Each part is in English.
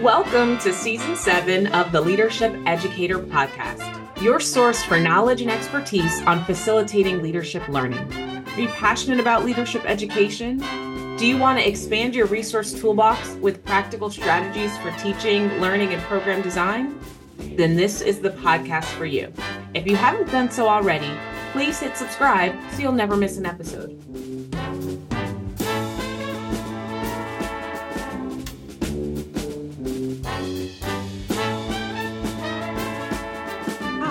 Welcome to season seven of the Leadership Educator Podcast, your source for knowledge and expertise on facilitating leadership learning. Are you passionate about leadership education? Do you want to expand your resource toolbox with practical strategies for teaching, learning, and program design? Then this is the podcast for you. If you haven't done so already, please hit subscribe so you'll never miss an episode.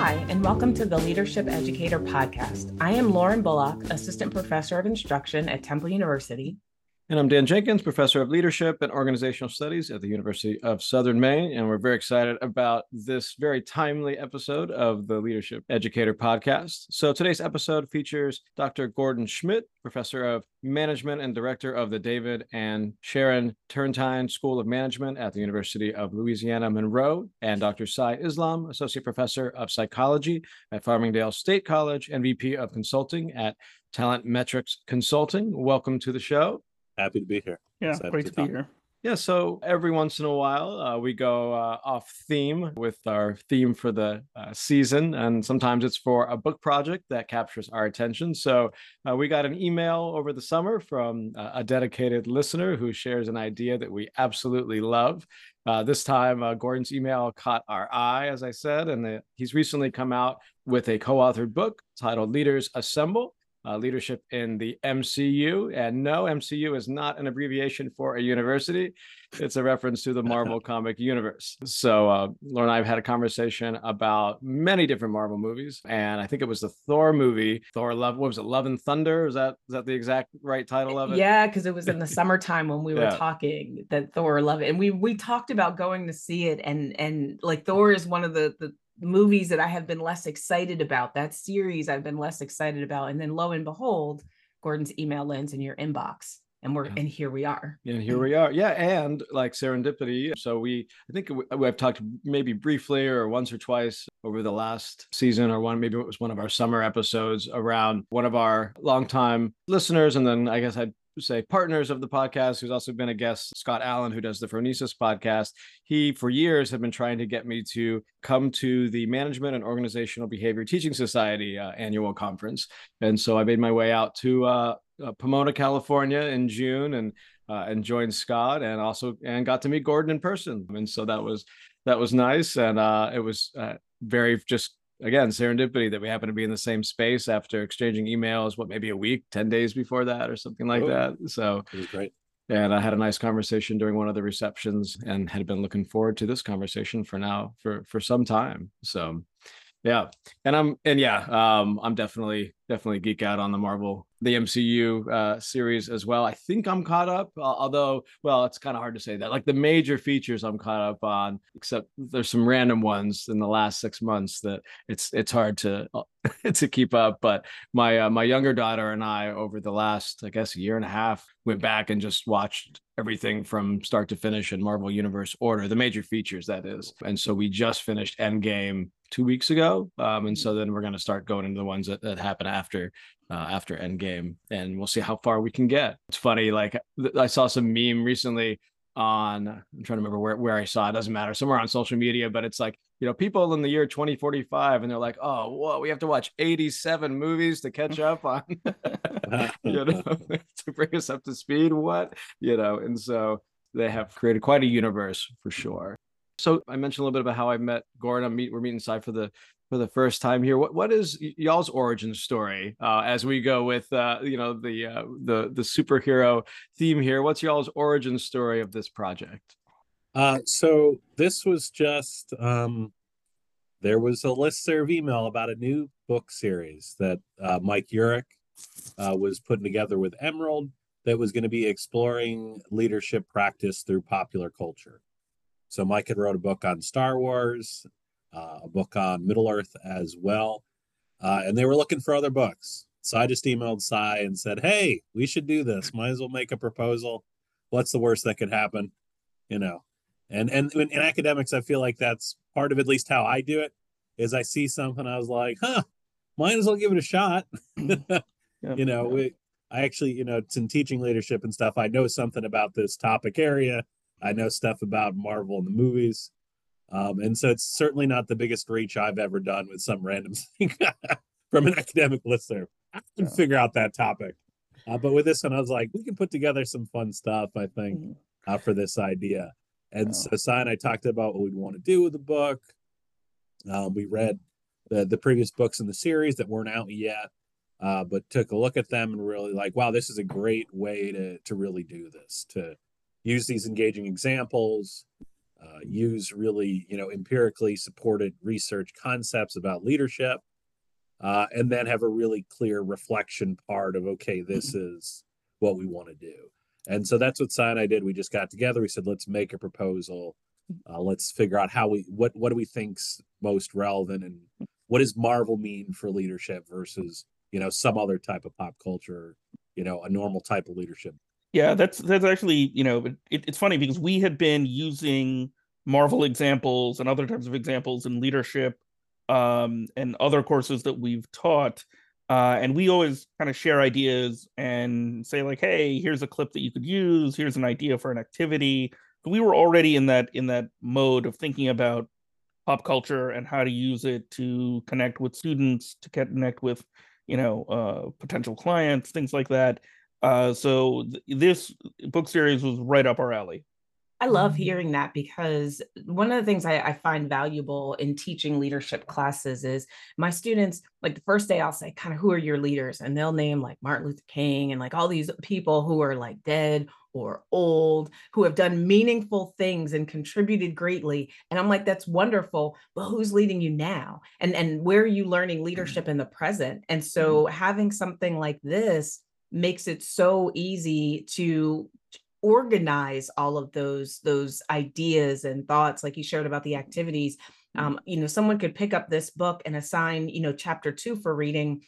Hi, and welcome to the Leadership Educator Podcast. I am Lauren Bullock, Assistant Professor of Instruction at Temple University. And I'm Dan Jenkins, Professor of Leadership and Organizational Studies at the University of Southern Maine. And we're very excited about this very timely episode of the Leadership Educator Podcast. So today's episode features Dr. Gordon Schmidt, Professor of Management and Director of the David and Sharon Turrentine School of Management at the University of Louisiana Monroe, and Dr. Sy Islam, Associate Professor of Psychology at Farmingdale State College and VP of Consulting at Talent Metrics Consulting. Welcome to the show. Happy to be here. Yeah, Excited great to, be here. Yeah, so every once in a while, uh, we go uh, off theme with our theme for the uh, season. And sometimes it's for a book project that captures our attention. So uh, we got an email over the summer from uh, a dedicated listener who shares an idea that we absolutely love. Uh, this time, uh, Gordon's email caught our eye, as I said, and the, he's recently come out with a co authored book titled Leaders Assemble uh, leadership in the MCU. And no, MCU is not an abbreviation for a university. It's a reference to the Marvel comic universe. So uh, Lauren and I have had a conversation about many different Marvel movies, and I think it was the Thor movie, Thor Love. What was it? Love and Thunder. Is that is that the exact right title of it? Yeah, because it was in the summertime when we were Yeah. talking that Thor love it. And we we talked about going to see it and and like Thor is one of the the movies that I have been less excited about. That series I've been less excited about. And then lo and behold, Gordon's email lands in your inbox. And we're Yeah. and here we are. And here we are. Yeah. And like serendipity. So we, I think we- we've talked maybe briefly or once or twice over the last season or one, maybe it was one of our summer episodes around one of our longtime listeners. And then I guess I'd say partners of the podcast, who's also been a guest, Scott Allen, who does the Phronesis podcast. He, for years, had been trying to get me to come to the Management and Organizational Behavior Teaching Society uh, annual conference. And so I made my way out to uh, uh, Pomona, California in June and uh, and joined Scott and also and got to meet Gordon in person. And so that was that was nice. And uh, it was uh, very just again serendipity that we happen to be in the same space after exchanging emails, what maybe a week, 10 days before that or something like Oh. that. So great. and I had a nice conversation during one of the receptions and had been looking forward to this conversation for now for for some time. So yeah. And I'm and yeah, um I'm definitely definitely geek out on the Marvel the MCU uh series as well. I think I'm caught up uh, although well, it's kind of hard to say that. Like the major features I'm caught up on except there's some random ones in the last 6 months that it's it's hard to to keep up, but my uh, my younger daughter and I over the last I guess year and a half went back and just watched everything from start to finish in Marvel Universe order, the major features that is. And so we just finished Endgame two weeks ago, um, and so then we're going to start going into the ones that, that happen after uh, after Endgame, and we'll see how far we can get. It's funny, like th- I saw some meme recently on I'm trying to remember where, where I saw it doesn't matter somewhere on social media but it's like you know people in the year 2045 and they're like oh whoa we have to watch 87 movies to catch up on you know to bring us up to speed what? You know and so they have created quite a universe for sure so I mentioned a little bit about how I met Gordon. I'm meet, we're meeting Sy for the for the first time here. What what is y'all's origin story uh, as we go with uh, you know the uh, the the superhero theme here? What's y'all's origin story of this project? Uh, so this was just um, there was a listserv email about a new book series that uh, Mike Urick uh, was putting together with Emerald that was going to be exploring leadership practice through popular culture. So Mike had wrote a book on Star Wars, uh, a book on Middle Earth as well, uh, and they were looking for other books. So I just emailed Sy and said, "Hey, we should do this. Might as well make a proposal. What's the worst that could happen?" You know, and and in, in academics, I feel like that's part of at least how I do it. Is I see something, I was like, "Huh, might as well give it a shot." Yeah. you know, we, I actually, you know, it's in teaching leadership and stuff. I know something about this topic area. I know stuff about Marvel and the movies. Um, and so it's certainly not the biggest reach I've ever done with some random thing from an academic listener. I can yeah. figure out that topic. Uh, but with this one, I was like, we can put together some fun stuff, I think, mm-hmm. uh, for this idea. And so Sy and I talked about what we'd want to do with the book. Um, we read the, the previous books in the series that weren't out yet, uh, but took a look at them and really like, wow, this is a great way to, to really do this, to use these engaging examples, uh, use really, you know, empirically supported research concepts about leadership, uh, and then have a really clear reflection part of, okay, this is what we want to do. And so that's what Sy and I did. We just got together. We said, let's make a proposal. Uh, let's figure out how we what what do we think's most relevant and what does Marvel mean for leadership versus you know some other type of pop culture, you know, a normal type of leadership. Yeah, that's that's actually you know it, it's funny because we had been using Marvel examples and other types of examples in leadership um, and other courses that we've taught uh, and we always kind of share ideas and say like, "Hey, here's a clip that you could use. Here's an idea for an activity." We were already in that in that mode of thinking about pop culture and how to use it to connect with students, to connect with you know uh, potential clients, things like that. Uh, so th- this book series was right up our alley. I love mm-hmm. hearing that because one of the things I, I, find valuable in teaching leadership classes is my students, like the first day, I'll say, kind of, who are your leaders? And they'll name like Martin Luther King and like all these people who are like dead or old, who have done meaningful things and contributed greatly. And I'm like, that's wonderful. But who's leading you now? And, and where are you learning leadership in the present? And so mm-hmm. having something like this makes it so easy to organize all of those those ideas and thoughts like you shared about the activities mm-hmm. um, you know someone could pick up this book and assign you know chapter two for reading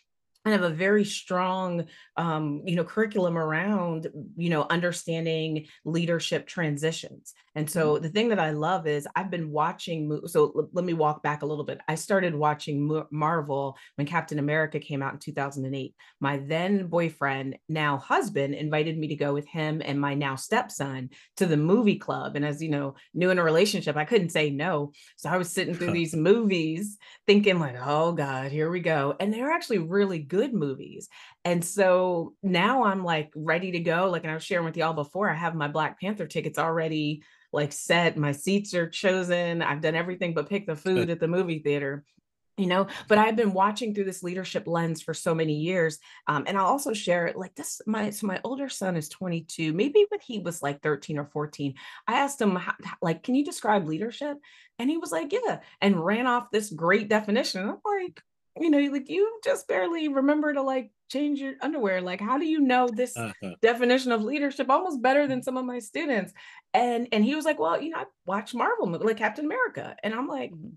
and have a very strong um, you know curriculum around you know understanding leadership transitions and so mm-hmm. the thing that i love is i've been watching so l- let me walk back a little bit i started watching marvel when captain america came out in 2008 my then boyfriend now husband invited me to go with him and my now stepson to the movie club and as you know new in a relationship i couldn't say no so i was sitting through these movies thinking like oh god here we go and they're actually really good movies. And so now I'm like ready to go. Like, and I was sharing with y'all before, I have my Black Panther tickets already like set. My seats are chosen. I've done everything but pick the food at the movie theater you know but i've been watching through this leadership lens for so many years um, and i'll also share it like this my so my older son is 22 maybe when he was like 13 or 14 i asked him how, like can you describe leadership and he was like yeah and ran off this great definition i'm like you know, like you just barely remember to like change your underwear. Like, how do you know this uh-huh. definition of leadership almost better than some of my students? And and he was like, well, you know, I watch Marvel movie, like Captain America, and I'm like. Mm-hmm.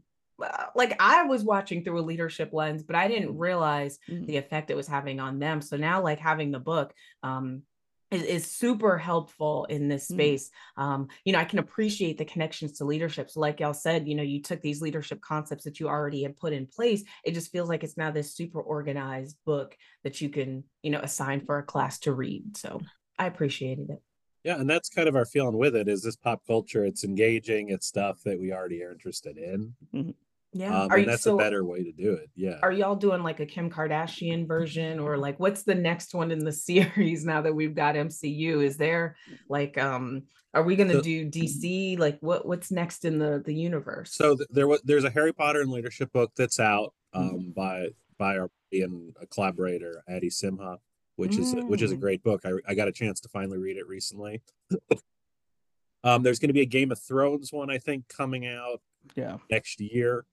Like I was watching through a leadership lens, but I didn't realize mm-hmm. the effect it was having on them. So now, like having the book, um, is, is super helpful in this mm. space. Mm. Um, you know, I can appreciate the connections to leadership. So, like y'all said, you know, you took these leadership concepts that you already had put in place. It just feels like it's now this super organized book that you can, you know, assign for a class to read. So I appreciated it. Yeah, and that's kind of our feeling with it is this pop culture. It's engaging. It's stuff that we already are interested in. Mm-hmm. Yeah. Um, are and that's so, a better way to do it. Yeah. Are y'all doing like a Kim Kardashian version or like what's the next one in the series now that we've got MCU? Is there like um are we going to so, do DC like what what's next in the the universe? So th- there was there's a Harry Potter and leadership book that's out um mm-hmm. by by our being a collaborator Addy Simha which mm. is which is a mm. great book. I I got a chance to finally read it recently. um there's going to be a Game of Thrones one I think coming out yeah next year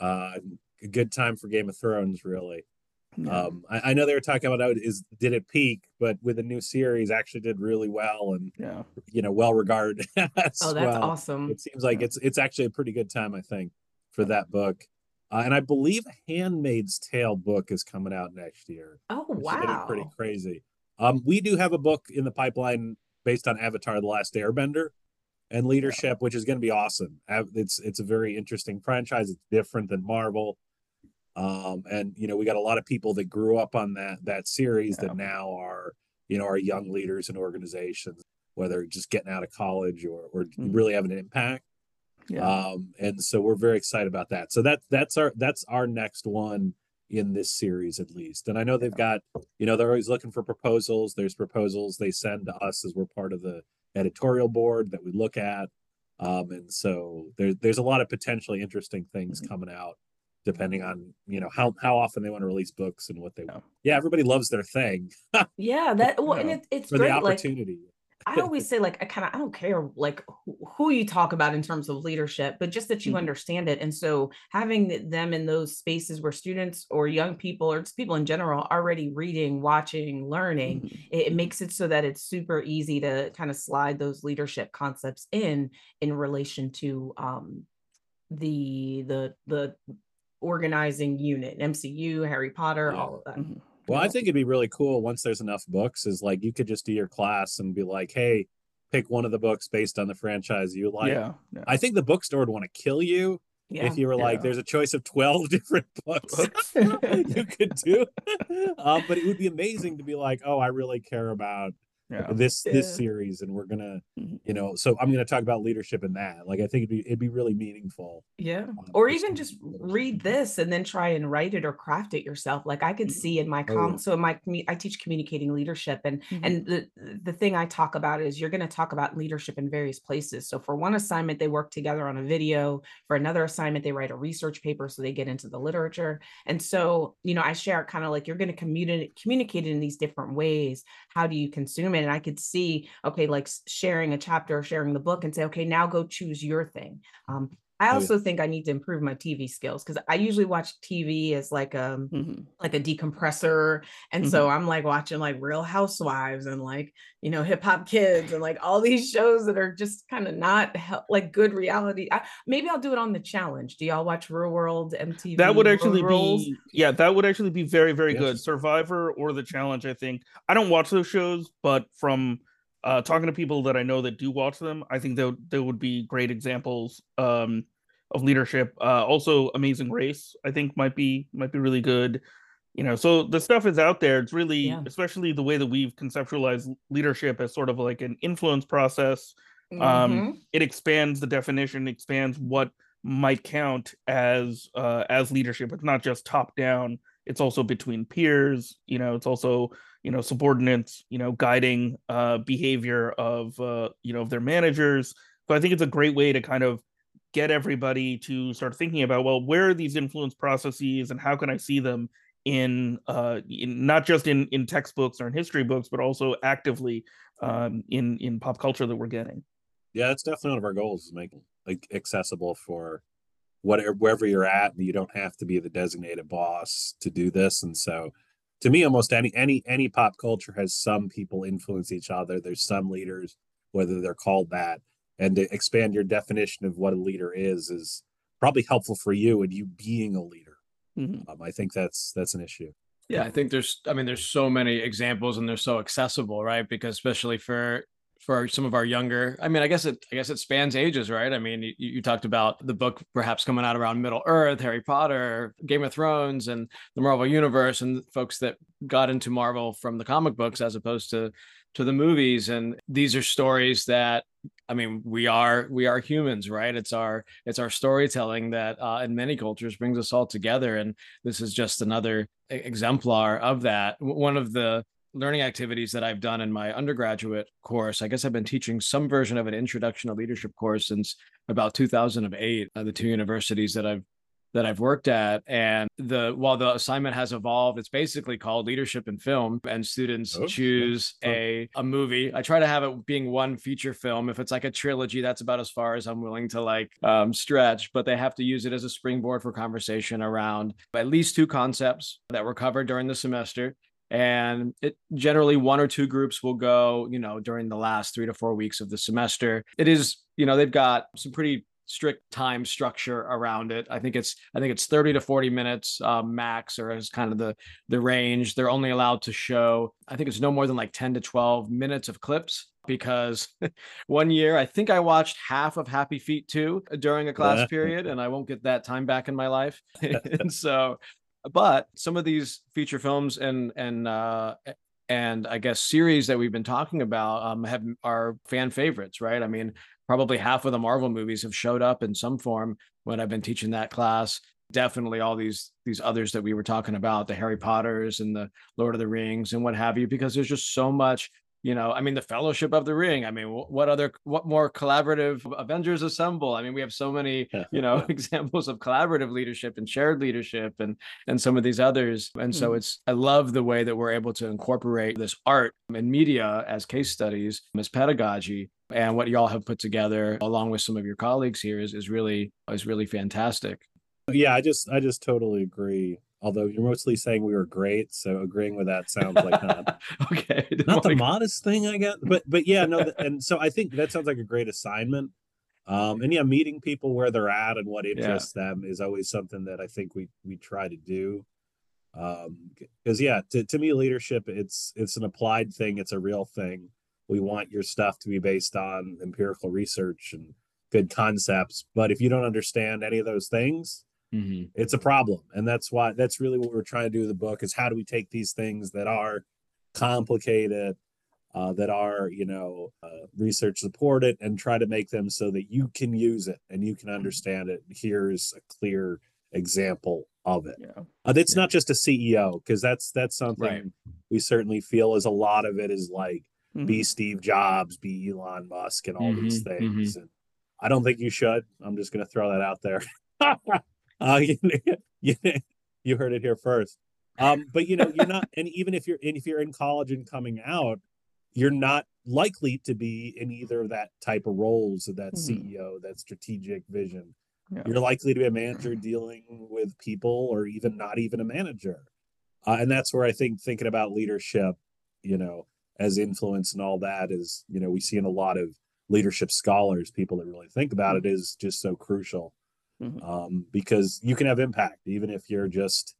uh, a good time for Game of Thrones, really. Yeah. Um, I, I, know they were talking about is did it peak, but with a new series, actually did really well and yeah, you know, well regarded. oh, that's well. awesome. It seems like yeah. it's it's actually a pretty good time, I think, for that book. Uh, and I believe Handmaid's Tale book is coming out next year. Oh wow, pretty crazy. Um, we do have a book in the pipeline based on Avatar: The Last Airbender, and leadership, which is going to be awesome. It's it's a very interesting franchise. It's different than Marvel, um, and you know we got a lot of people that grew up on that that series yeah. that now are you know are young leaders in organizations. whether just getting out of college or or Mhm. really having an impact. Yeah. Um, and so we're very excited about that. So that that's our that's our next one in this series at least. And I know they've got, you know, they're always looking for proposals. There's proposals they send to us as we're part of the editorial board that we look at. Um, and so there's there's a lot of potentially interesting things Mhm. coming out depending on you know how how often they want to release books and what they Yeah. want. Yeah, everybody loves their thing Yeah, that well, and Yeah. it, it's for the great. Like opportunity. I always say, like I kind of I don't care like who, who you talk about in terms of leadership, but just that you Mhm. understand it. And so having them in those spaces where students or young people or just people in general are already reading, watching, learning, Mhm. it, it makes it so that it's super easy to kind of slide those leadership concepts in in relation to um the the the organizing unit, MCU, Harry Potter, Yeah. all of that. Mhm. Well, I think it'd be really cool once there's enough books. Is like you could just do your class and be like, "Hey, pick one of the books based on the franchise you like." yeah. yeah. I think the bookstore would want to kill you Yeah. if you were like, "There's a choice of twelve different books Books. you could do." um, but it would be amazing to be like, "Oh, I really care about yeah. this this series, and we're gonna, Mhm. you know, so I'm gonna talk about leadership in that." Like, I think it'd be it'd be really meaningful. Yeah. um, Or even just read this and then try and write it or craft it yourself. Like I could Mhm. see in my Oh, com yeah. so in my I teach communicating leadership and Mhm. and the the thing I talk about is you're going to talk about leadership in various places. So for one assignment they work together on a video, for another assignment they write a research paper so they get into the literature. And so, you know, I share kind of like you're going to communicate communicate it in these different ways. How do you consume it? And I could see okay, like sharing a chapter, or sharing the book and say, okay, now go choose your thing. Um I also think I need to improve my TV skills because I usually watch TV as like um Mhm. like a decompressor, and Mm-hmm. so I'm like watching like Real Housewives and like you know Hip Hop Kids and like all these shows that are just kind of not like good reality. I, maybe I'll do it on the challenge. Do y'all watch Real World MTV? that would actually be yeah that would actually be very very good survivor or the challenge i think i don't watch those shows but from uh talking to people that i know that do watch them i think they they would be great examples um of leadership uh also amazing race i think might be might be really good you know so the stuff is out there it's really Yeah. especially the way that we've conceptualized leadership as sort of like an influence process Mhm. um it expands the definition expands what might count as uh as leadership. It's not just top down. It's also between peers you know it's also you know subordinates you know guiding uh behavior of uh you know of their managers. So i think it's a great way to kind of get everybody to start thinking about well where are these influence processes and how can i see them in uh in not just in in textbooks or in history books but also actively um in in pop culture that we're getting. Yeah, that's definitely one of our goals is make like accessible for whatever wherever you're at, and you don't have to be the designated boss to do this. And so, to me, almost any any any pop culture has some people influence each other. There's some leaders, whether they're called that, and to expand your definition of what a leader is is probably helpful for you and you being a leader. Mhm. Um, I think that's that's an issue. Yeah, I think there's I mean there's so many examples and they're so accessible, right? Because especially for for some of our younger, I mean, I guess it I guess it spans ages, right? I mean, you, you talked about the book perhaps coming out around Middle Earth, Harry Potter, Game of Thrones, and the Marvel universe, and folks that got into Marvel from the comic books as opposed to to the movies. And these are stories that I mean, we are we are humans, right? It's our it's our storytelling that uh, in many cultures brings us all together, and this is just another exemplar of that. One of the learning activities that I've done in my undergraduate course, I guess I've been teaching some version of an introduction to leadership course since about 2008. Uh, the two universities that I've that I've worked at, and the while the assignment has evolved, it's basically called leadership in film, and students Oh, choose Fun. a a movie. I try to have it being one feature film. If it's like a trilogy, that's about as far as I'm willing to like um, stretch. But they have to use it as a springboard for conversation around at least two concepts that were covered during the semester. And it generally one or two groups will go, you know, during the last three to four weeks of the semester. It is, you know, they've got some pretty strict time structure around it. I think it's I think it's 30 to 40 minutes uh, max or as kind of the the range. They're only allowed to show I think it's no more than like 10 to 12 minutes of clips because one year I think I watched half of Happy Feet 2 during a class period and I won't get that time back in my life. and so but some of these feature films and and uh and I guess series that we've been talking about um, have are fan favorites, right? I mean, probably half of the Marvel movies have showed up in some form when I've been teaching that class. Definitely all these these others that we were talking about, the Harry Potters and the Lord of the Rings and what have you, because there's just so much you know i mean the fellowship of the ring i mean what other what more collaborative avengers assemble? I mean we have so many you know examples of collaborative leadership and shared leadership and and some of these others. And so mm. it's i love the way that we're able to incorporate this art and media as case studies as pedagogy. And what y'all have put together along with some of your colleagues here is, is really is really fantastic. Yeah i just i just totally agree although you're mostly saying we were great so agreeing with that sounds like not okay not the modest thing i guess but but yeah no and so i think that sounds like a great assignment um and yeah meeting people where they're at and what interests yeah. them is always something that i think we we try to do um because yeah to, to me leadership it's it's an applied thing it's a real thing we want your stuff to be based on empirical research and good concepts but if you don't understand any of those things mm-hmm. it's a problem and that's why that's really what we're trying to do with the book is how do we take these things that are complicated uh, that are you know uh, research supported and try to make them so that you can use it and you can understand it here's a clear example of it yeah. uh, it's yeah. not just a ceo because that's that's something right. we certainly feel is a lot of it is like mm-hmm. be steve jobs be elon musk and all mm-hmm. these mm-hmm. things and i don't think you should i'm just going to throw that out there Uh, you, you heard it here first. Um, but you know, you're not, and even if you're, and if you're in college and coming out, you're not likely to be in either of that type of roles of that mm-hmm. CEO, that strategic vision. Yeah. You're likely to be a manager dealing with people, or even not even a manager. Uh, and that's where I think thinking about leadership, you know, as influence and all that is, you know, we see in a lot of leadership scholars, people that really think about mm-hmm. it is just so crucial mm-hmm. um, because you can have impact even if you're just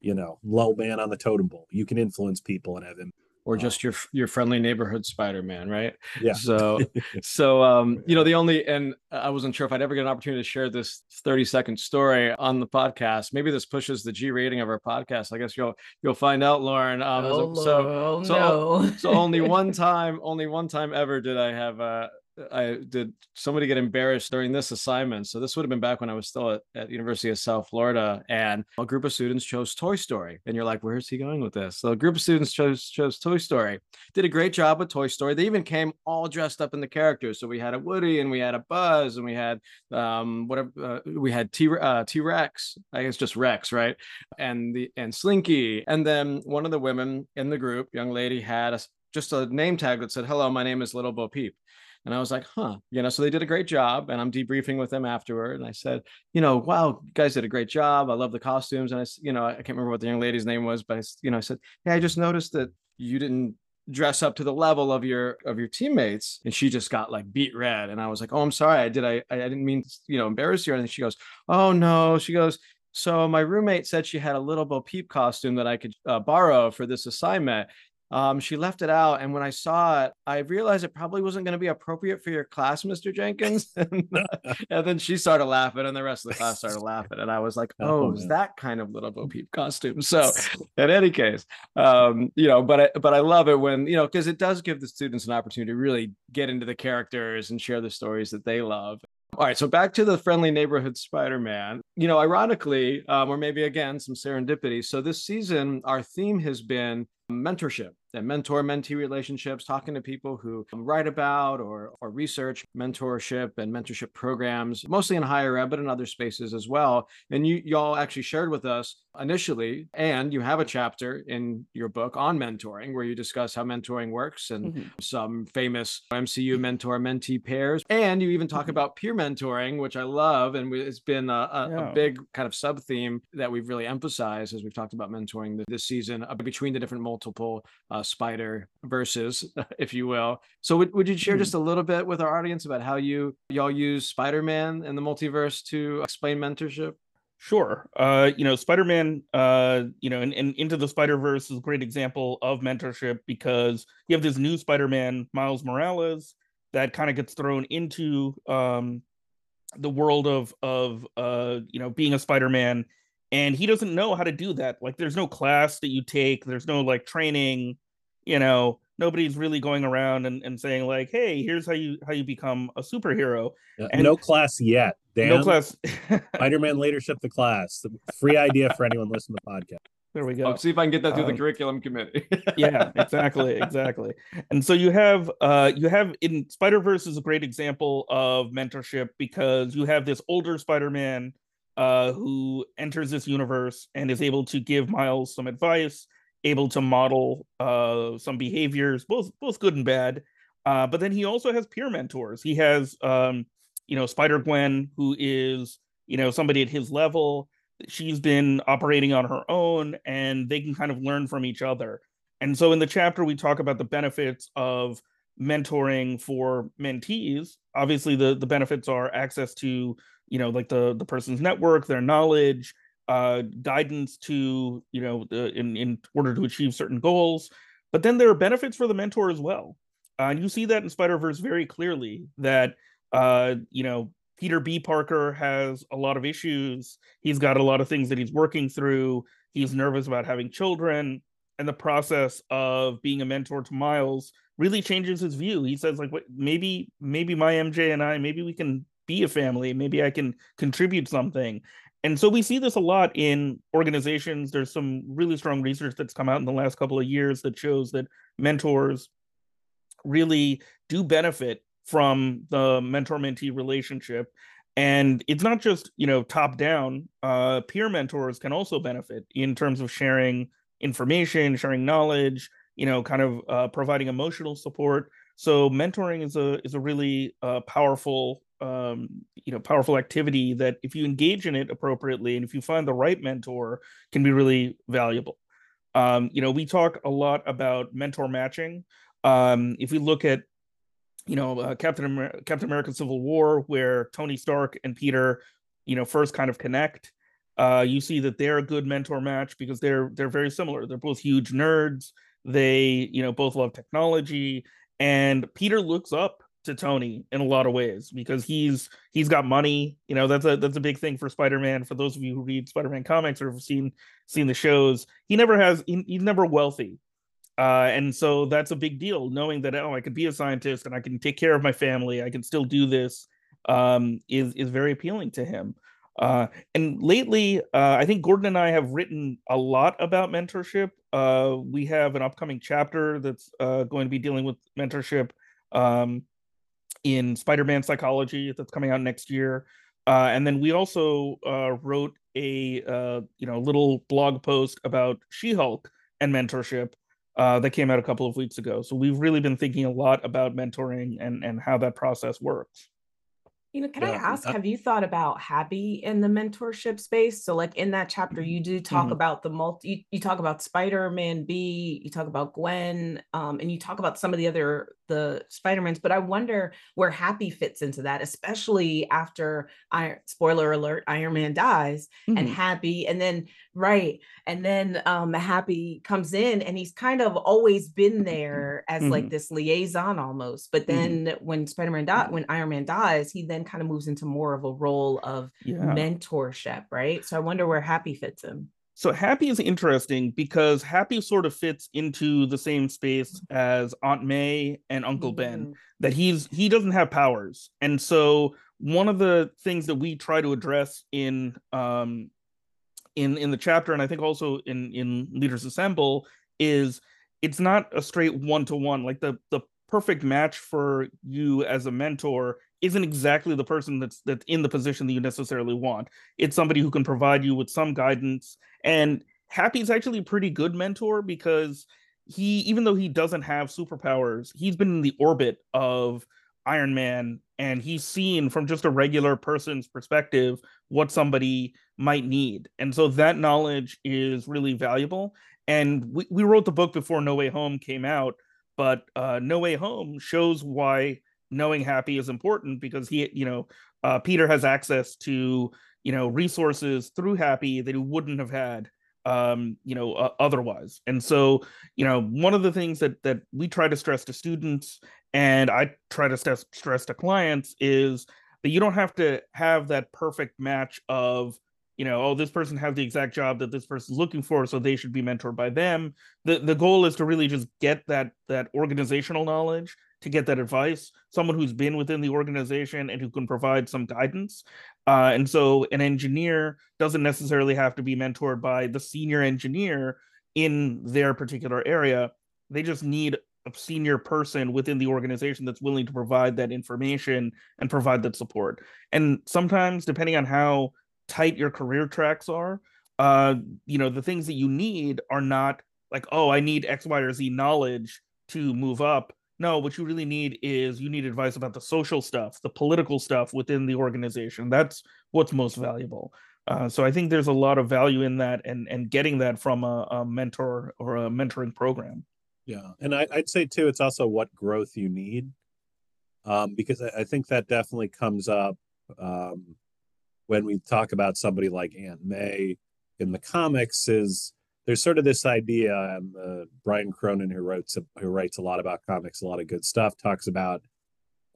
you know low man on the totem pole. You can influence people and have impact or just your your friendly neighborhood spider-man right? Yeah. So so um you know the only and i wasn't sure if i'd ever get an opportunity to share this 30 second story on the podcast. Maybe this pushes the g rating of our podcast. I guess you'll you'll find out lauren. Um oh, so so, no. so only one time only one time ever did i have a I did somebody get embarrassed during this assignment. So this would have been back when I was still at, at University of South Florida, and a group of students chose Toy Story. And you're like, where is he going with this? So a group of students chose chose Toy Story. Did a great job with Toy Story. They even came all dressed up in the characters. So we had a Woody, and we had a Buzz, and we had um whatever uh, we had T uh, T Rex. I guess just Rex, right? And the and Slinky. And then one of the women in the group, young lady, had a just a name tag that said, "Hello, my name is Little Bo Peep." And I was like, huh, you know, so they did a great job. And I'm debriefing with them afterward. And I said, you know, wow, you guys did a great job. I love the costumes. And I, you know, I can't remember what the young lady's name was, but I, you know, I said, hey, I just noticed that you didn't dress up to the level of your of your teammates and she just got like beet red and i was like oh i'm sorry i did i i didn't mean to, you know embarrass you and she goes oh no she goes so my roommate said she had a little bo peep costume that i could uh, borrow for this assignment um, she left it out, and when I saw it, I realized it probably wasn't going to be appropriate for your class, Mr. Jenkins. and, and, then she started laughing, and the rest of the class started laughing, and I was like, "Oh, oh that kind of little Bo Peep costume." So, in any case, um, you know, but I, but I love it when you know because it does give the students an opportunity to really get into the characters and share the stories that they love. All right, so back to the friendly neighborhood Spider-Man. You know, ironically, um, or maybe again some serendipity. So this season, our theme has been mentorship and mentor mentee relationships, talking to people who write about or, or research mentorship and mentorship programs, mostly in higher ed, but in other spaces as well. And you y'all actually shared with us initially, and you have a chapter in your book on mentoring where you discuss how mentoring works and mm-hmm. some famous MCU mentor mentee pairs. And you even talk mm-hmm. about peer mentoring, which I love. And it's been a, a, yeah. a big kind of sub theme that we've really emphasized as we've talked about mentoring this season uh, between the different multiple uh, spider verses, if you will. So would, would you share mm-hmm. just a little bit with our audience about how you y'all use Spider-Man and the multiverse to explain mentorship? Sure. Uh, you know, Spider-Man, uh, you know, and, and Into the Spider-Verse is a great example of mentorship because you have this new Spider-Man, Miles Morales, that kind of gets thrown into um the world of of uh, you know, being a Spider-Man and he doesn't know how to do that. Like there's no class that you take, there's no like training you know nobody's really going around and, and saying like hey here's how you how you become a superhero And- no class yet. Dan, no class Spider-Man leadership the class. Free idea for anyone listening to the podcast. there we go I'll see if I can get that through the Um, curriculum committee. yeah exactly exactly and so you have uh you have in spider verse is a great example of mentorship because you have this older spider-man uh who enters this universe and is able to give miles some advice able to model uh some behaviors both both good and bad. Uh but then he also has peer mentors. He has um you know spider gwen who is you know somebody at his level. She's been operating on her own and they can kind of learn from each other. And so in the chapter we talk about the benefits of mentoring for mentees. Obviously the the benefits are access to you know like the the person's network their knowledge uh guidance to you know the, in in order to achieve certain goals but then there are benefits for the mentor as well. Uh, and you see that in spider verse very clearly that uh you know peter b. Parker has a lot of issues. He's got a lot of things that he's working through. He's nervous about having children. And the process of being a mentor to miles really changes his view. He says like what maybe maybe my mj and i maybe we can be a family. Maybe i can contribute something and so we see this a lot in organizations. There's some really strong research that's come out in the last couple of years that shows that mentors really do benefit from the mentor mentee relationship. And it's not just you know top down uh peer mentors can also benefit in terms of sharing information sharing knowledge you know kind of uh, providing emotional support. So mentoring is a is a really uh, powerful um you know powerful activity that if you engage in it appropriately and if you find the right mentor can be really valuable. Um you know we talk a lot about mentor matching. Um if we look at you know uh, captain Amer- captain america civil war where tony stark and peter you know first kind of connect uh you see that they're a good mentor match because they're they're very similar. They're both huge nerds. They you know both love technology. And peter looks up to tony in a lot of ways because he's he's got money. You know that's a that's a big thing for spider-man. For those of you who read spider-man comics or have seen seen the shows he never has he, he's never wealthy. Uh, and so that's a big deal knowing that oh i could be a scientist and i can take care of my family. I can still do this um, is is very appealing to him. Uh, and lately uh, i think gordon and i have written a lot about mentorship. Uh, we have an upcoming chapter that's uh, going to be dealing with mentorship. Um, in spider-man psychology that's coming out next year uh, and then we also uh, wrote a uh, you know little blog post about she-hulk and mentorship uh, that came out a couple of weeks ago. So we've really been thinking a lot about mentoring and and how that process works. You know, can I ask, have you thought about Happy in the mentorship space? So, like in that chapter, you do talk Mhm. about the multi, you, you talk about Spider-Man B, you talk about Gwen, um, and you talk about some of the other the Spider-Mans, but I wonder where Happy fits into that, especially after I spoiler alert, Iron Man dies and Mhm. Happy, and then right, and then um Happy comes in and he's kind of always been there as like Mhm. this liaison almost. But then when Spider-Man died, when Iron Man dies, he then kind of moves into more of a role of Yeah. mentorship, right? So I wonder where Happy fits in. So Happy is interesting because Happy sort of fits into the same space as Aunt May and Uncle Ben. Mhm. that he's he doesn't have powers and so one of the things that we try to address in um in in the chapter and i think also in in leaders assemble is it's not a straight one to one like the the perfect match for you as a mentor isn't exactly the person that's that's in the position that you necessarily want. It's somebody who can provide you with some guidance and happy's actually a pretty good mentor because he even though he doesn't have superpowers he's been in the orbit of iron man and he's seen from just a regular person's perspective what somebody might need. And so that knowledge is really valuable. And we, we wrote the book before no way home came out but uh, no way home shows why knowing happy is important because he you know uh, peter has access to you know resources through happy that he wouldn't have had um you know uh, otherwise. And so you know one of the things that that we try to stress to students and i try to stress stress to clients is that you don't have to have that perfect match of you know, oh, this person has the exact job that this person's looking for, so they should be mentored by them. The the goal is to really just get that that organizational knowledge, to get that advice, someone who's been within the organization and who can provide some guidance. Uh, and so an engineer doesn't necessarily have to be mentored by the senior engineer in their particular area. They just need a senior person within the organization that's willing to provide that information and provide that support. And sometimes, depending on how tight your career tracks are, uh, you know, the things that you need are not like, oh, I need X, Y, or Z knowledge to move up. No, what you really need is you need advice about the social stuff, the political stuff within the organization. That's what's most valuable. Uh, so I think there's a lot of value in that and and getting that from a, a mentor or a mentoring program. Yeah, and I, would say too, it's also what growth you need, um, because I, I, think that definitely comes up um, when we talk about somebody like Aunt May in the comics. Is there's sort of this idea, and uh, Brian Cronin, who writes who writes a lot about comics, a lot of good stuff, talks about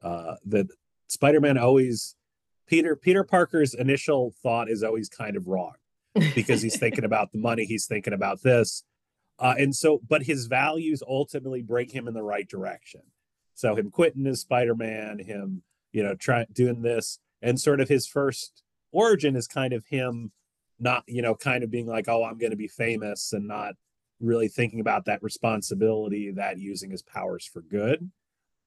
uh, that Spider-Man always Peter Peter Parker's initial thought is always kind of wrong because he's thinking about the money, he's thinking about this uh, and so, but his values ultimately bring him in the right direction. So him quitting as Spider-Man, him, you know, trying doing this, and sort of his first origin is kind of him not, you know, kind of being like, oh, I'm going to be famous and not really thinking about that responsibility that using his powers for good.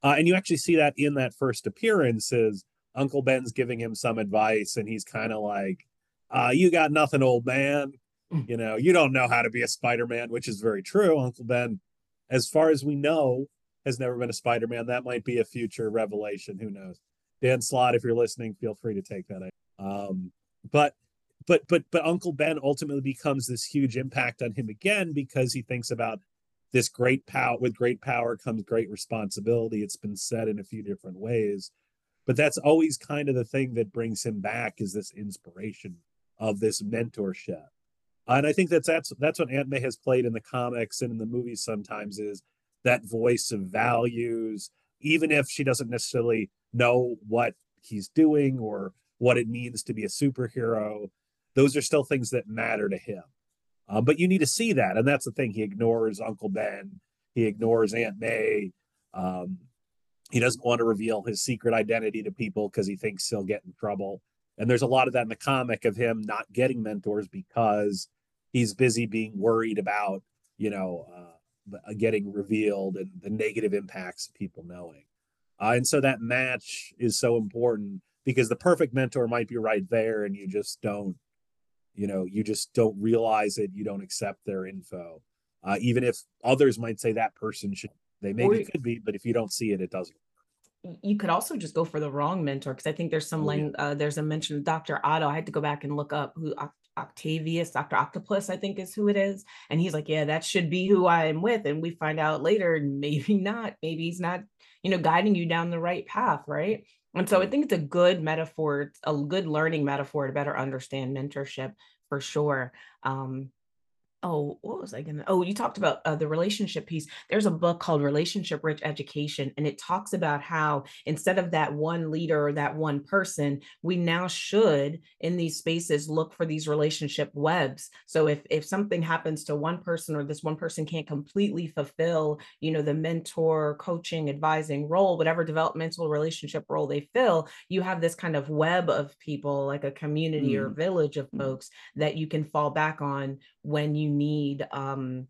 Uh, and you actually see that in that first appearance is Uncle Ben's giving him some advice and he's kind of like, uh, you got nothing, old man. Mm. you know, you don't know how to be a Spider-Man, which is very true. Uncle Ben, as far as we know, has never been a Spider-Man. That might be a future revelation. Who knows? Dan Slott, if you're listening, feel free to take that. Um, but but but but Uncle Ben ultimately becomes this huge impact on him again because he thinks about this great power with great power comes great responsibility. It's been said in a few different ways. But that's always kind of the thing that brings him back is this inspiration of this mentorship and I think that's that's that's what Aunt May has played in the comics and in the movies sometimes is that voice of values, even if she doesn't necessarily know what he's doing or what it means to be a superhero. Those are still things that matter to him. Um, but you need to see that, and that's the thing. He ignores Uncle Ben. He ignores Aunt May. Um, he doesn't want to reveal his secret identity to people because he thinks he'll get in trouble. And there's a lot of that in the comic of him not getting mentors because he's busy being worried about, you know, uh, uh, getting revealed and the negative impacts of people knowing. Uh, and so that match is so important because the perfect mentor might be right there and you just don't, you know, you just don't realize it. You don't accept their info. Uh, even if others might say that person should, they maybe could be, but if you don't see it, it doesn't you could also just go for the wrong mentor because I think there's some oh, yeah. uh, there's a mention of Dr. Otto. I had to go back and look up who Octavius, Dr. Octopus, I think is who it is. And he's like, Yeah, that should be who I am with. And we find out later, maybe not. Maybe he's not, you know, guiding you down the right path, right? And so I think it's a good metaphor, a good learning metaphor to better understand mentorship for sure. Um, oh what was i gonna oh you talked about uh, the relationship piece there's a book called relationship rich education and it talks about how instead of that one leader or that one person we now should in these spaces look for these relationship webs so if if something happens to one person or this one person can't completely fulfill you know the mentor coaching advising role whatever developmental relationship role they fill you have this kind of web of people like a community mm. or village of mm. folks that you can fall back on when you need um,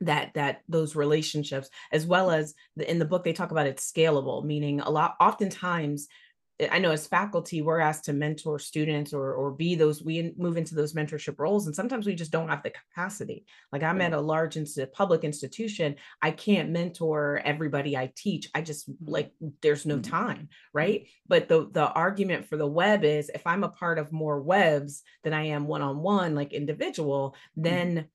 that that those relationships as well as the, in the book they talk about it's scalable meaning a lot oftentimes I know as faculty, we're asked to mentor students or or be those, we move into those mentorship roles. And sometimes we just don't have the capacity. Like I'm at a large inst- public institution, I can't mentor everybody I teach. I just like there's no mm-hmm. time, right? But the the argument for the web is if I'm a part of more webs than I am one-on-one, like individual, mm-hmm. then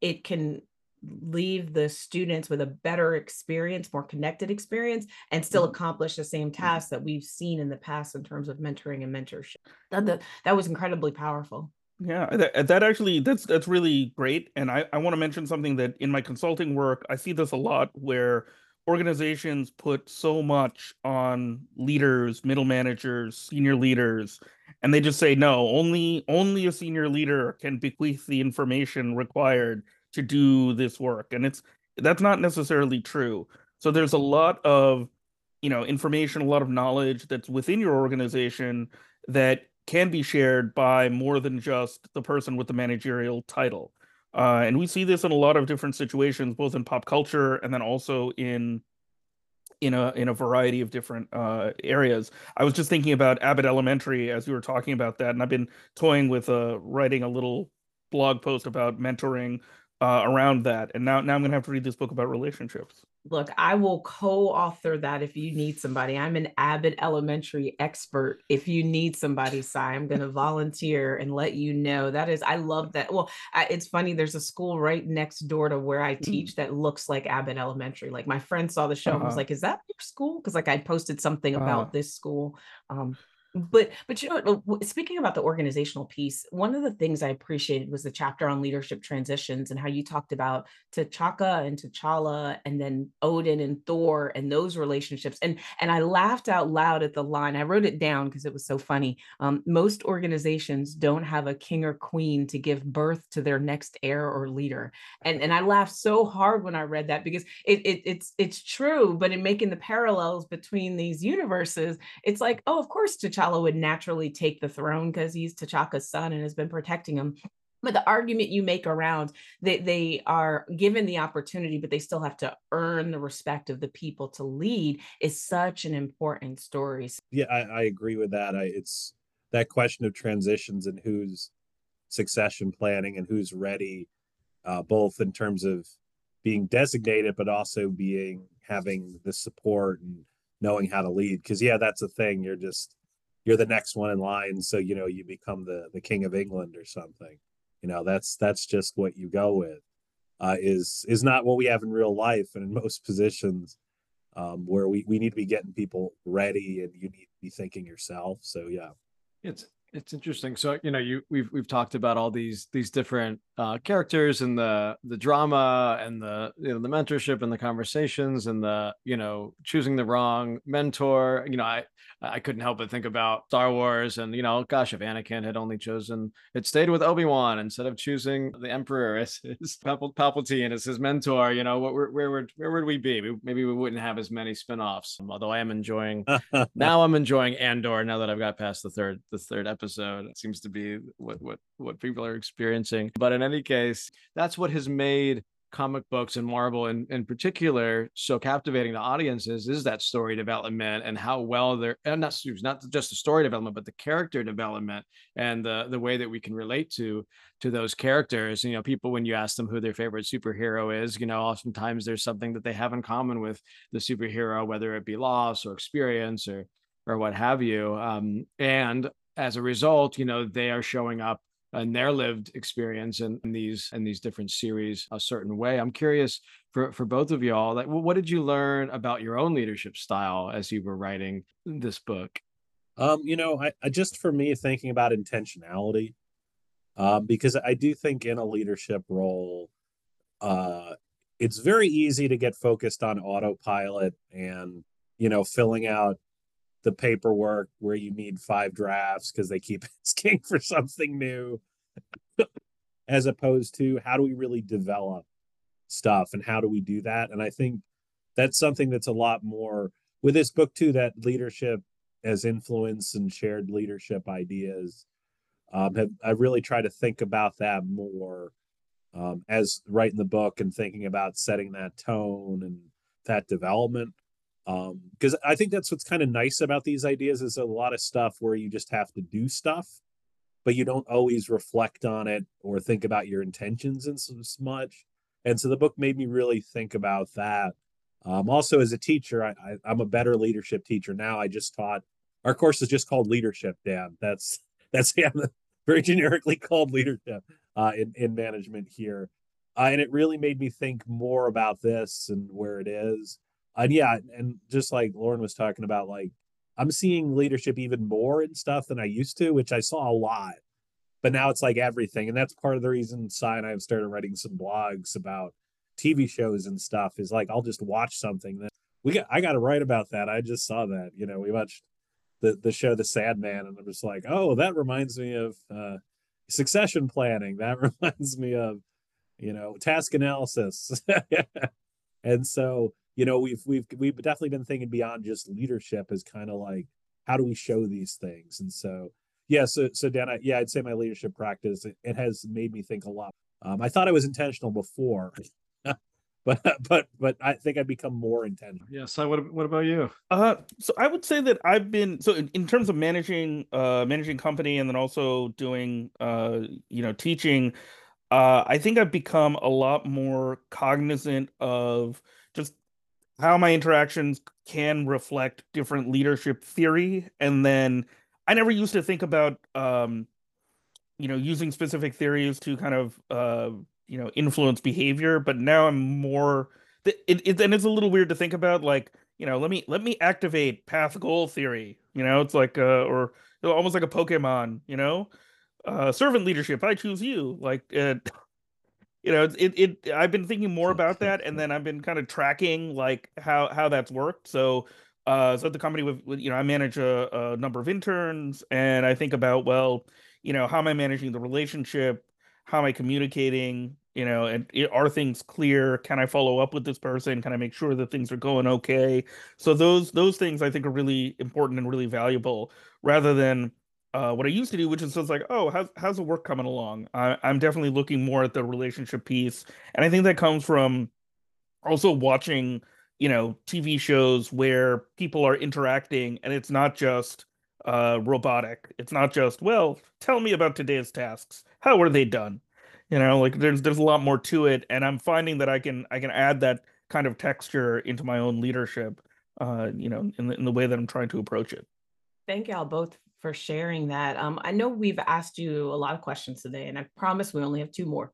it can leave the students with a better experience, more connected experience, and still mm-hmm. accomplish the same mm-hmm. tasks that we've seen in the past in terms of mentoring and mentorship. That, that, that was incredibly powerful. Yeah, that, that actually that's that's really great. And I, I want to mention something that in my consulting work, I see this a lot where organizations put so much on leaders, middle managers, senior leaders, and they just say no only only a senior leader can bequeath the information required to do this work. And it's that's not necessarily true. So there's a lot of you know information a lot of knowledge that's within your organization that can be shared by more than just the person with the managerial title. Uh, and we see this in a lot of different situations both in pop culture and then also in in a in a variety of different uh, areas. I was just thinking about Abbott Elementary as we were talking about that, and I've been toying with uh, writing a little blog post about mentoring uh, around that. And now now I'm gonna have to read this book about relationships. Look, I will co-author that if you need somebody. I'm an Abbott Elementary expert. If you need somebody, Sy, I'm going to volunteer and let you know. That is, I love that. Well, I, it's funny. There's a school right next door to where I mm. teach that looks like Abbott Elementary. Like my friend saw the show uh-huh. and was uh-huh. like, "Is that your school?" Because like I posted something about uh-huh. this school. Um, but but you know speaking about the organizational piece one of the things i appreciated was the chapter on leadership transitions and how you talked about T'Chaka and T'Challa and then Odin and Thor and those relationships. And and I laughed out loud at the line I wrote it down because it was so funny um, most organizations don't have a king or queen to give birth to their next heir or leader. And and I laughed so hard when I read that because it, it it's it's true but in making the parallels between these universes it's like oh of course T'Challa T'Challa would naturally take the throne because he's T'Chaka's son and has been protecting him. But the argument you make around that they are given the opportunity, but they still have to earn the respect of the people to lead is such an important story. Yeah, I, I agree with that. I, it's that question of transitions and who's succession planning and who's ready, uh, both in terms of being designated, but also being having the support and knowing how to lead. Because yeah, that's a thing. You're just you're the next one in line so you know you become the the king of england or something. You know that's that's just what you go with uh, is is not what we have in real life. And in most positions um, where we, we need to be getting people ready and you need to be thinking yourself. So yeah. It's it's interesting so you know you we've we've talked about all these these different uh, characters and the the drama and the you know the mentorship and the conversations and the you know choosing the wrong mentor you know i I couldn't help but think about Star Wars and, you know, gosh, if Anakin had only chosen, it stayed with Obi-Wan instead of choosing the Emperor as his Palp- Palpatine as his mentor, you know, where, where, where, where would we be? Maybe we wouldn't have as many spin-offs, although I am enjoying, now I'm enjoying Andor now that I've got past the third, the third episode. It seems to be what, what, what people are experiencing. But in any case, that's what has made comic books and Marvel in, in particular so captivating to audiences is that story development and how well they're and not not just the story development but the character development and the the way that we can relate to to those characters. You know people when you ask them who their favorite superhero is you know oftentimes there's something that they have in common with the superhero whether it be loss or experience or or what have you. Um, and as a result you know they are showing up and their lived experience in, in these in these different series a certain way. I'm curious for for both of y'all, like what did you learn about your own leadership style as you were writing this book? Um, you know, I, I just for me thinking about intentionality, um, because I do think in a leadership role, uh, it's very easy to get focused on autopilot and you know filling out the paperwork where you need five drafts because they keep asking for something new. As opposed to how do we really develop stuff and how do we do that? And i think that's something that's a lot more with this book too that leadership as influence and shared leadership ideas um, have i really try to think about that more um, as writing the book and thinking about setting that tone and that development because um, I think that's what's kind of nice about these ideas is a lot of stuff where you just have to do stuff, but you don't always reflect on it or think about your intentions as much. And so the book made me really think about that. Um, also, as a teacher, I, I, am a better leadership teacher now. I just taught our course is just called leadership. Dan, that's that's yeah, very generically called leadership uh, in in management here, uh, and it really made me think more about this and where it is and yeah, and just like Lauren was talking about, like I'm seeing leadership even more and stuff than I used to, which I saw a lot. But now it's like everything. And that's part of the reason Sy and I have started writing some blogs about TV shows and stuff is like I'll just watch something that we got I gotta write about that. I just saw that. You know, we watched the the show The Sad Man, and I'm just like, oh, that reminds me of uh, succession planning. That reminds me of you know task analysis, and so you know we've we've we've definitely been thinking beyond just leadership as kind of like how do we show these things, and so yeah, so so Dan, I, yeah, I'd say my leadership practice it, it has made me think a lot. Um, I thought I was intentional before, but but but I think I've become more intentional. Yeah. So what what about you? Uh, so I would say that I've been so in, in terms of managing uh managing company and then also doing uh you know teaching. Uh, I think I've become a lot more cognizant of just how my interactions can reflect different leadership theory, and then I never used to think about um, you know using specific theories to kind of uh you know influence behavior. But now i'm more it, it and it's a little weird to think about like you know let me let me activate path goal theory you know? It's like uh or almost like a pokemon you know? Uh servant leadership i choose you like uh, you know it, it i've been thinking more about that and then i've been kind of tracking like how how that's worked so uh so at the company with, with you know i manage a, a number of interns and i think about well you know how am i managing the relationship how am I communicating? You know, and are things clear? Can I follow up with this person? Can I make sure that things are going okay? So those those things I think are really important and really valuable, rather than uh, what I used to do, which is just like, oh, how's how's the work coming along? I, I'm definitely looking more at the relationship piece, and I think that comes from also watching, you know, TV shows where people are interacting, and it's not just uh, robotic. It's not just, well, tell me about today's tasks. How were they done? You know, like there's there's a lot more to it, and I'm finding that I can I can add that kind of texture into my own leadership. Uh, you know, in the, in the way that I'm trying to approach it. Thank y'all both for sharing that. Um, I know we've asked you a lot of questions today, and I promise we only have two more.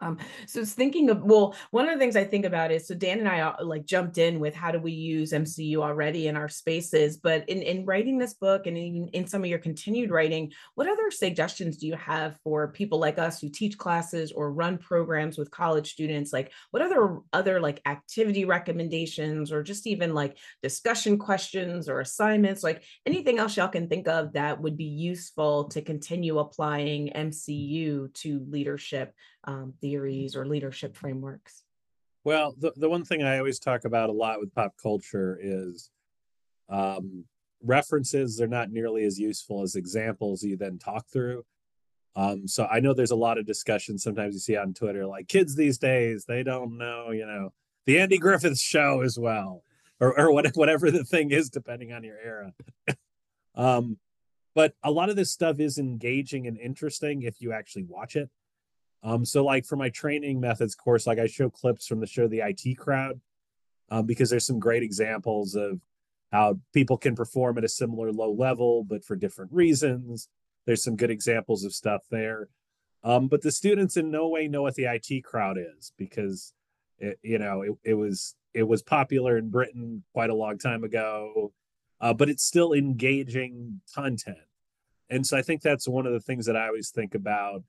Um, so it's thinking of well, one of the things I think about is so Dan and I uh, like jumped in with how do we use MCU already in our spaces, but in in writing this book and in, in some of your continued writing, what other suggestions do you have for people like us who teach classes or run programs with college students? Like what other other like activity recommendations or just even like discussion questions or assignments, like anything else y'all can think of that would be useful to continue applying MCU to leadership um, theories or leadership frameworks? Well, the, the one thing I always talk about a lot with pop culture is um, references. They're not nearly as useful as examples you then talk through. Um, so I know there's a lot of discussion sometimes you see on Twitter, like kids these days, they don't know, you know, the Andy Griffith show as well, or, or whatever the thing is, depending on your era. um, but a lot of this stuff is engaging and interesting if you actually watch it. Um, so like for my training methods course, like I show clips from the show The IT Crowd, um, because there's some great examples of how people can perform at a similar low level, but for different reasons. There's some good examples of stuff there. Um, but the students in no way know what the IT crowd is because it, you know it, it was it was popular in Britain quite a long time ago, uh, but it's still engaging content. And so I think that's one of the things that I always think about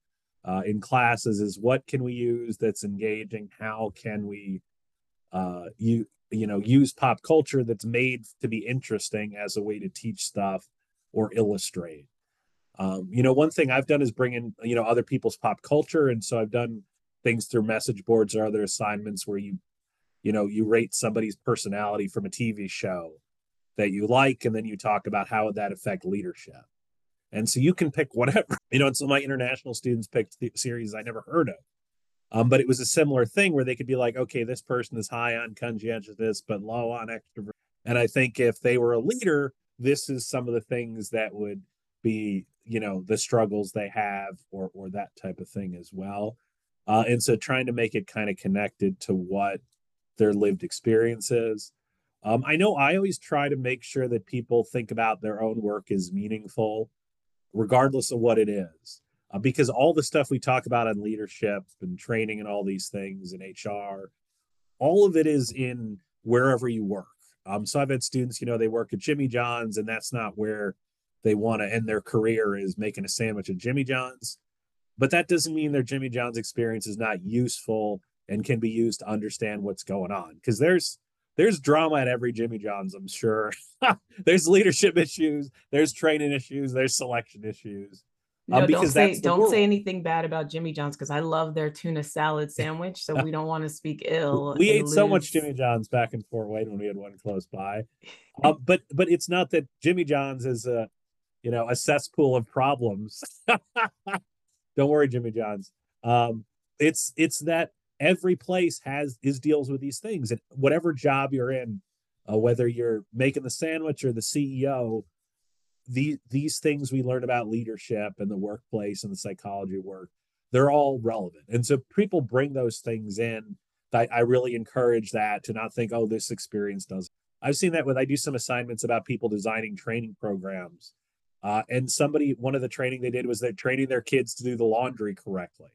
uh, in classes is what can we use that's engaging? How can we uh, you you know use pop culture that's made to be interesting as a way to teach stuff or illustrate? Um, you know one thing i've done is bring in you know other people's pop culture and so i've done things through message boards or other assignments where you you know you rate somebody's personality from a tv show that you like and then you talk about how would that affect leadership and so you can pick whatever, you know, and so my international students picked the series I never heard of. Um, but it was a similar thing where they could be like, okay, this person is high on conscientiousness, but low on extrovert. And I think if they were a leader, this is some of the things that would be, you know, the struggles they have or or that type of thing as well. Uh, and so trying to make it kind of connected to what their lived experience is. Um, I know I always try to make sure that people think about their own work as meaningful regardless of what it is. Uh, because all the stuff we talk about on leadership and training and all these things in HR, all of it is in wherever you work. Um, so I've had students, you know, they work at Jimmy John's and that's not where they want to end their career is making a sandwich at Jimmy John's. But that doesn't mean their Jimmy John's experience is not useful and can be used to understand what's going on. Because there's there's drama at every Jimmy John's, I'm sure. there's leadership issues, there's training issues, there's selection issues. Um, no, don't say don't world. say anything bad about Jimmy John's because I love their tuna salad sandwich. So we don't want to speak ill. We ate lose. so much Jimmy John's back in Fort Wayne when we had one close by. Um, but but it's not that Jimmy John's is a you know a cesspool of problems. don't worry, Jimmy John's. Um, it's it's that every place has is deals with these things, and whatever job you're in, uh, whether you're making the sandwich or the CEO, these these things we learn about leadership and the workplace and the psychology work they're all relevant. And so people bring those things in. I, I really encourage that to not think oh this experience does. I've seen that when i do some assignments about people designing training programs. Uh, and somebody one of the training they did was they're training their kids to do the laundry correctly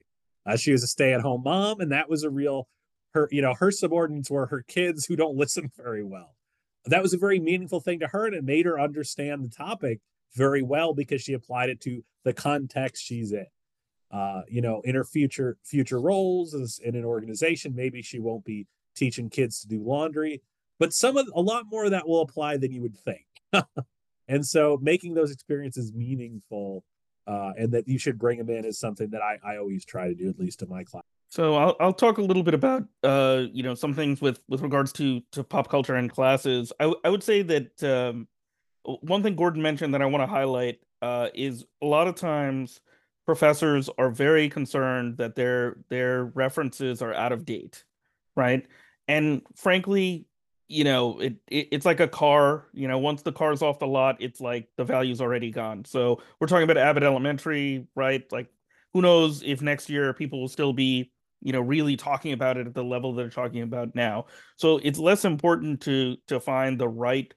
uh, she was a stay-at-home mom and that was a real her you know her subordinates were her kids who don't listen very well. That was a very meaningful thing to her and it made her understand the topic very well because she applied it to the context she's in. Uh, you know in her future future roles in an organization maybe she won't be teaching kids to do laundry but some of a lot more of that will apply than you would think. And so making those experiences meaningful uh, and that you should bring them in is something that I, I always try to do at least in my class so I'll I'll talk a little bit about uh you know some things with with regards to to pop culture and classes. I, w- I would say that um, one thing Gordon mentioned that I want to highlight uh, is a lot of times professors are very concerned that their their references are out of date, right? And frankly, you know, it, it it's like a car. You know, once the car's off the lot, it's like the value's already gone. So we're talking about Abbott Elementary, right? Like, who knows if next year people will still be you know really talking about it at the level they're talking about now so it's less important to to find the right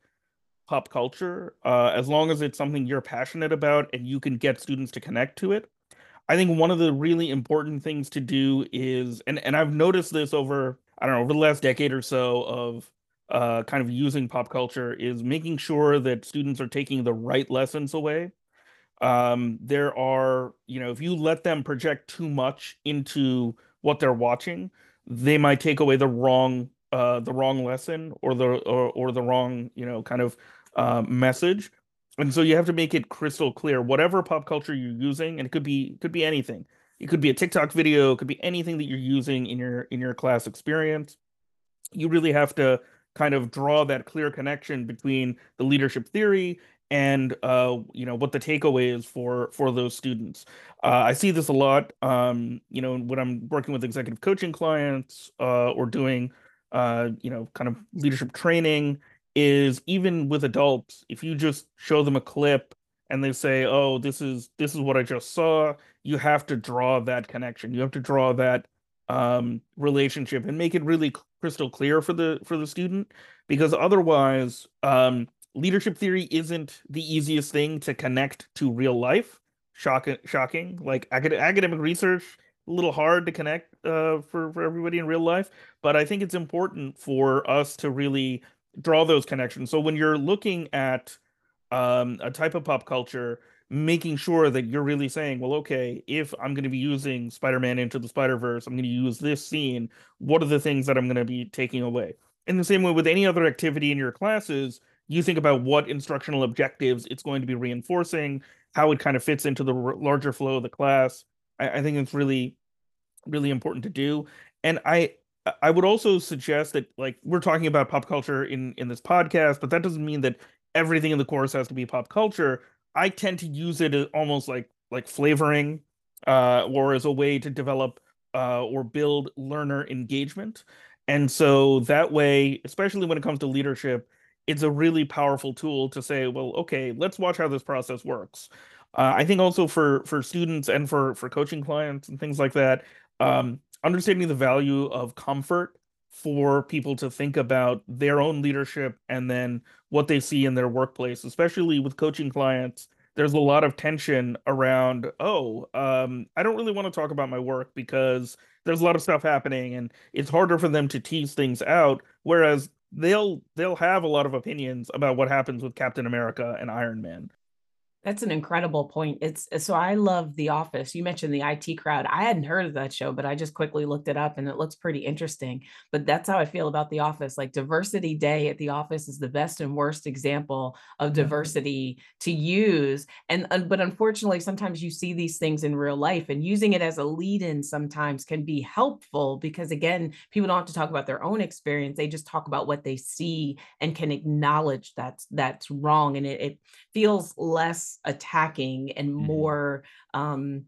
pop culture uh, as long as it's something you're passionate about and you can get students to connect to it i think one of the really important things to do is and and i've noticed this over i don't know over the last decade or so of uh, kind of using pop culture is making sure that students are taking the right lessons away. Um, there are you know if you let them project too much into what they're watching, they might take away the wrong uh the wrong lesson or the or, or the wrong you know kind of uh, message. And so you have to make it crystal clear whatever pop culture you're using and it could be could be anything. It could be a tiktok video it could be anything that you're using in your in your class experience. You really have to kind of draw that clear connection between the leadership theory and uh, you know what the takeaway is for for those students. Uh, I see this a lot. Um, you know, when I'm working with executive coaching clients uh, or doing uh, you know kind of leadership training, is even with adults, if you just show them a clip and they say, "Oh, this is this is what I just saw," you have to draw that connection. You have to draw that um, relationship and make it really crystal clear for the for the student because otherwise um, leadership theory isn't the easiest thing to connect to real life. Shocking, shocking. Like academic research, a little hard to connect uh, for for everybody in real life. But I think it's important for us to really draw those connections. So when you're looking at um, a type of pop culture, making sure that you're really saying, well, okay, if I'm going to be using Spider-Man into the Spider-Verse, I'm going to use this scene. What are the things that I'm going to be taking away? In the same way with any other activity in your classes, you think about what instructional objectives it's going to be reinforcing, how it kind of fits into the larger flow of the class. I, I think it's really, really important to do. And I, I would also suggest that like we're talking about pop culture in in this podcast, but that doesn't mean that everything in the course has to be pop culture. I tend to use it as almost like like flavoring, uh, or as a way to develop uh, or build learner engagement. And so that way, especially when it comes to leadership, it's a really powerful tool to say, well, okay, let's watch how this process works. Uh, I think also for for students and for for coaching clients and things like that, um, understanding the value of comfort for people to think about their own leadership and then what they see in their workplace, especially with coaching clients. There's a lot of tension around, oh, um, I don't really want to talk about my work because there's a lot of stuff happening and it's harder for them to tease things out. Whereas they'll they'll have a lot of opinions about what happens with Captain America and Iron Man. That's an incredible point. It's uh, so I love The Office. You mentioned the IT crowd. I hadn't heard of that show, but I just quickly looked it up and it looks pretty interesting. But that's how I feel about The Office. Like Diversity Day at The Office is the best and worst example of mm-hmm. diversity to use. And, and but unfortunately, sometimes you see these things in real life and using it as a lead-in sometimes can be helpful because again, people don't have to talk about their own experience. They just talk about what they see and can acknowledge that's that's wrong. And it, it feels less attacking and Mhm. more um,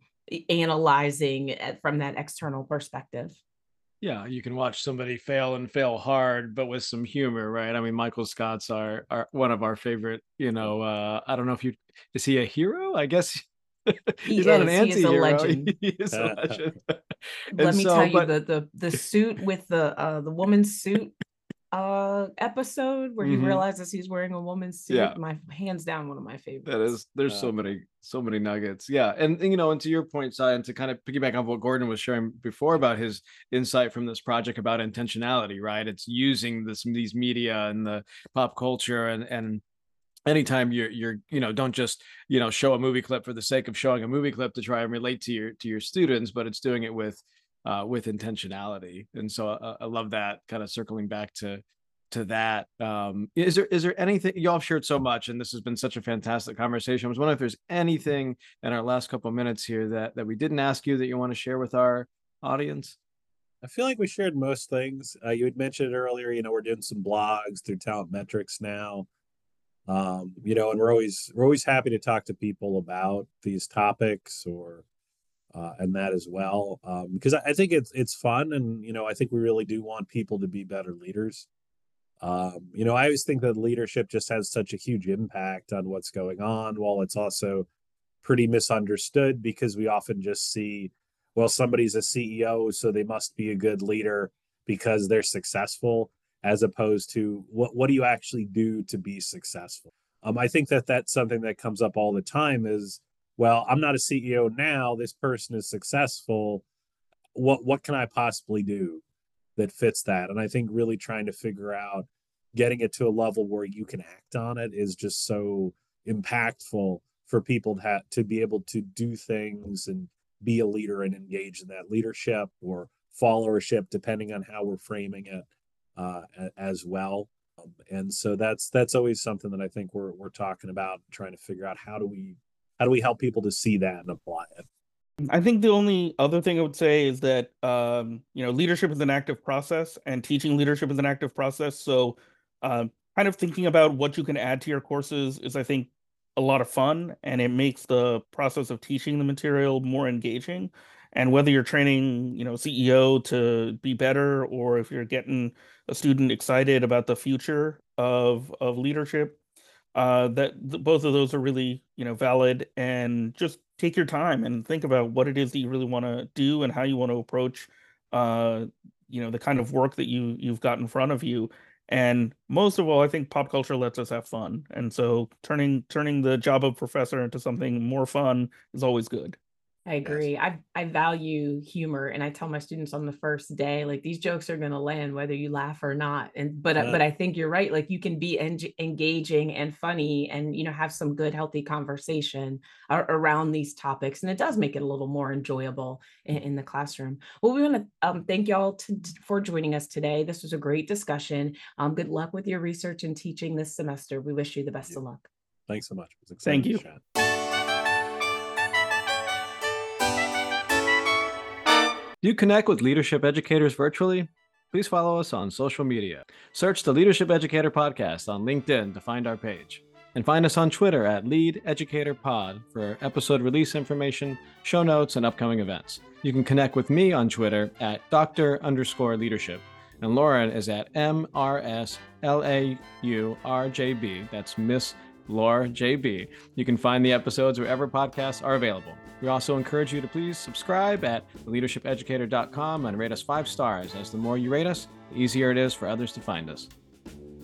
analyzing at- from that external perspective. Yeah, you can watch somebody fail and fail hard, but with some humor, right? I mean, Michael Scott's our, our one of our favorite, you know, uh, I don't know if you is he a hero? I guess He he's not an is. He is a anti-hero. legend. He is a legend. Let And me so, tell you but- the the the suit with the uh the woman's suit uh episode where he Mhm. realizes he's wearing a woman's suit. Yeah. My hands down one of my favorites. That is, there's so many, so many nuggets. Yeah, and, and, you know, and to your point, Sy, and to kind of piggyback on what Gordon was sharing before about his insight from this project about intentionality, right? It's using this these media and the pop culture and and anytime you're you're you know don't just you know show a movie clip for the sake of showing a movie clip to try and relate to your to your students, but it's doing it with uh, with intentionality. And so I, I love that kind of circling back to to that. Um, is there is there anything y'all have shared so much, and this has been such a fantastic conversation. I was wondering if there's anything in our last couple minutes here that that we didn't ask you that you want to share with our audience. I feel like we shared most things. Uh, you had mentioned earlier. You know, we're doing some blogs through Talent Metrics now. Um, you know, and we're always we're always happy to talk to people about these topics or uh, and that as well um, because I, I think it's it's fun and you know I think we really do want people to be better leaders. Um, you know, I always think that leadership just has such a huge impact on what's going on, while it's also pretty misunderstood because we often just see well, somebody's a CEO, so they must be a good leader because they're successful, as opposed to what what do you actually do to be successful? Um, I think that that's something that comes up all the time. Is well, I'm not a CEO now. This person is successful. What what can I possibly do that fits that? And I think really trying to figure out getting it to a level where you can act on it is just so impactful for people to have, to be able to do things and be a leader and engage in that leadership or followership, depending on how we're framing it uh, as well. Um, and so that's that's always something that I think we're we're talking about, trying to figure out how do we how do we help people to see that and apply it. I think the only other thing I would say is that um, you know leadership is an active process, and teaching leadership is an active process. So, um, kind of thinking about what you can add to your courses is, I think, a lot of fun, and it makes the process of teaching the material more engaging. And whether you're training, you know, CEO to be better, or if you're getting a student excited about the future of of leadership, uh, that th- both of those are really you know valid and just take your time and think about what it is that you really want to do and how you want to approach uh, you know the kind of work that you you've got in front of you. And most of all i think pop culture lets us have fun. And so turning turning the job of professor into something more fun is always good I agree. I I value humor, and I tell my students on the first day, like these jokes are going to land whether you laugh or not. And but I- Yeah. but I think you're right. Like you can be eng- engaging and funny, and you know have some good, healthy conversation ar- around these topics, and it does make it a little more enjoyable in, in the classroom. Well, we want to um, thank y'all to, for joining us today. This was a great discussion. Um, good luck with your research and teaching this semester. We wish you the best you. of luck. Thanks so much. It was Thank exciting to you. chat. Do you connect with leadership educators virtually? Please follow us on social media. Search the Leadership Educator Podcast on LinkedIn to find our page. And find us on Twitter at Lead Educator Pod for episode release information, show notes, and upcoming events. You can connect with me on Twitter at Dr. underscore leadership. And Lauren is at MRSLAURJB. That's Miss Laura JB. You can find the episodes wherever podcasts are available. We also encourage you to please subscribe at theleadershipeducator.com and rate us five stars, as the more you rate us, the easier it is for others to find us.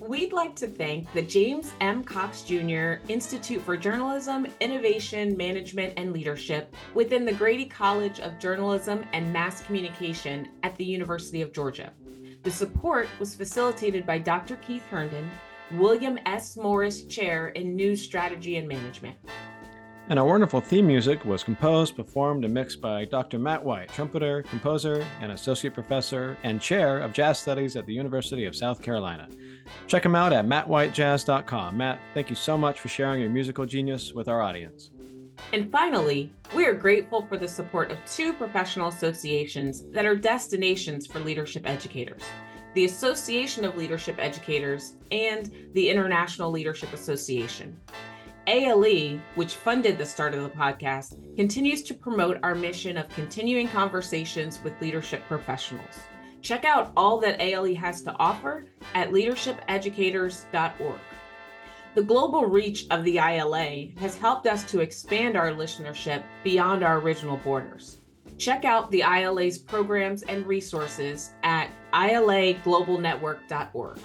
We'd like to thank the James M. Cox Jr. Institute for Journalism, Innovation, Management, and Leadership within the Grady College of Journalism and Mass Communication at the University of Georgia. The support was facilitated by Dr. Keith Herndon, William S. Morris Chair in News Strategy and Management. And our wonderful theme music was composed, performed, and mixed by Dr. Matt White, trumpeter, composer, and associate professor and chair of jazz studies at the University of South Carolina. Check him out at mattwhitejazz.com. Matt, thank you so much for sharing your musical genius with our audience. And finally, we are grateful for the support of two professional associations that are destinations for leadership educators the Association of Leadership Educators and the International Leadership Association. ALE, which funded the start of the podcast, continues to promote our mission of continuing conversations with leadership professionals. Check out all that ALE has to offer at leadershipeducators.org. The global reach of the ILA has helped us to expand our listenership beyond our original borders. Check out the ILA's programs and resources at ilaglobalnetwork.org.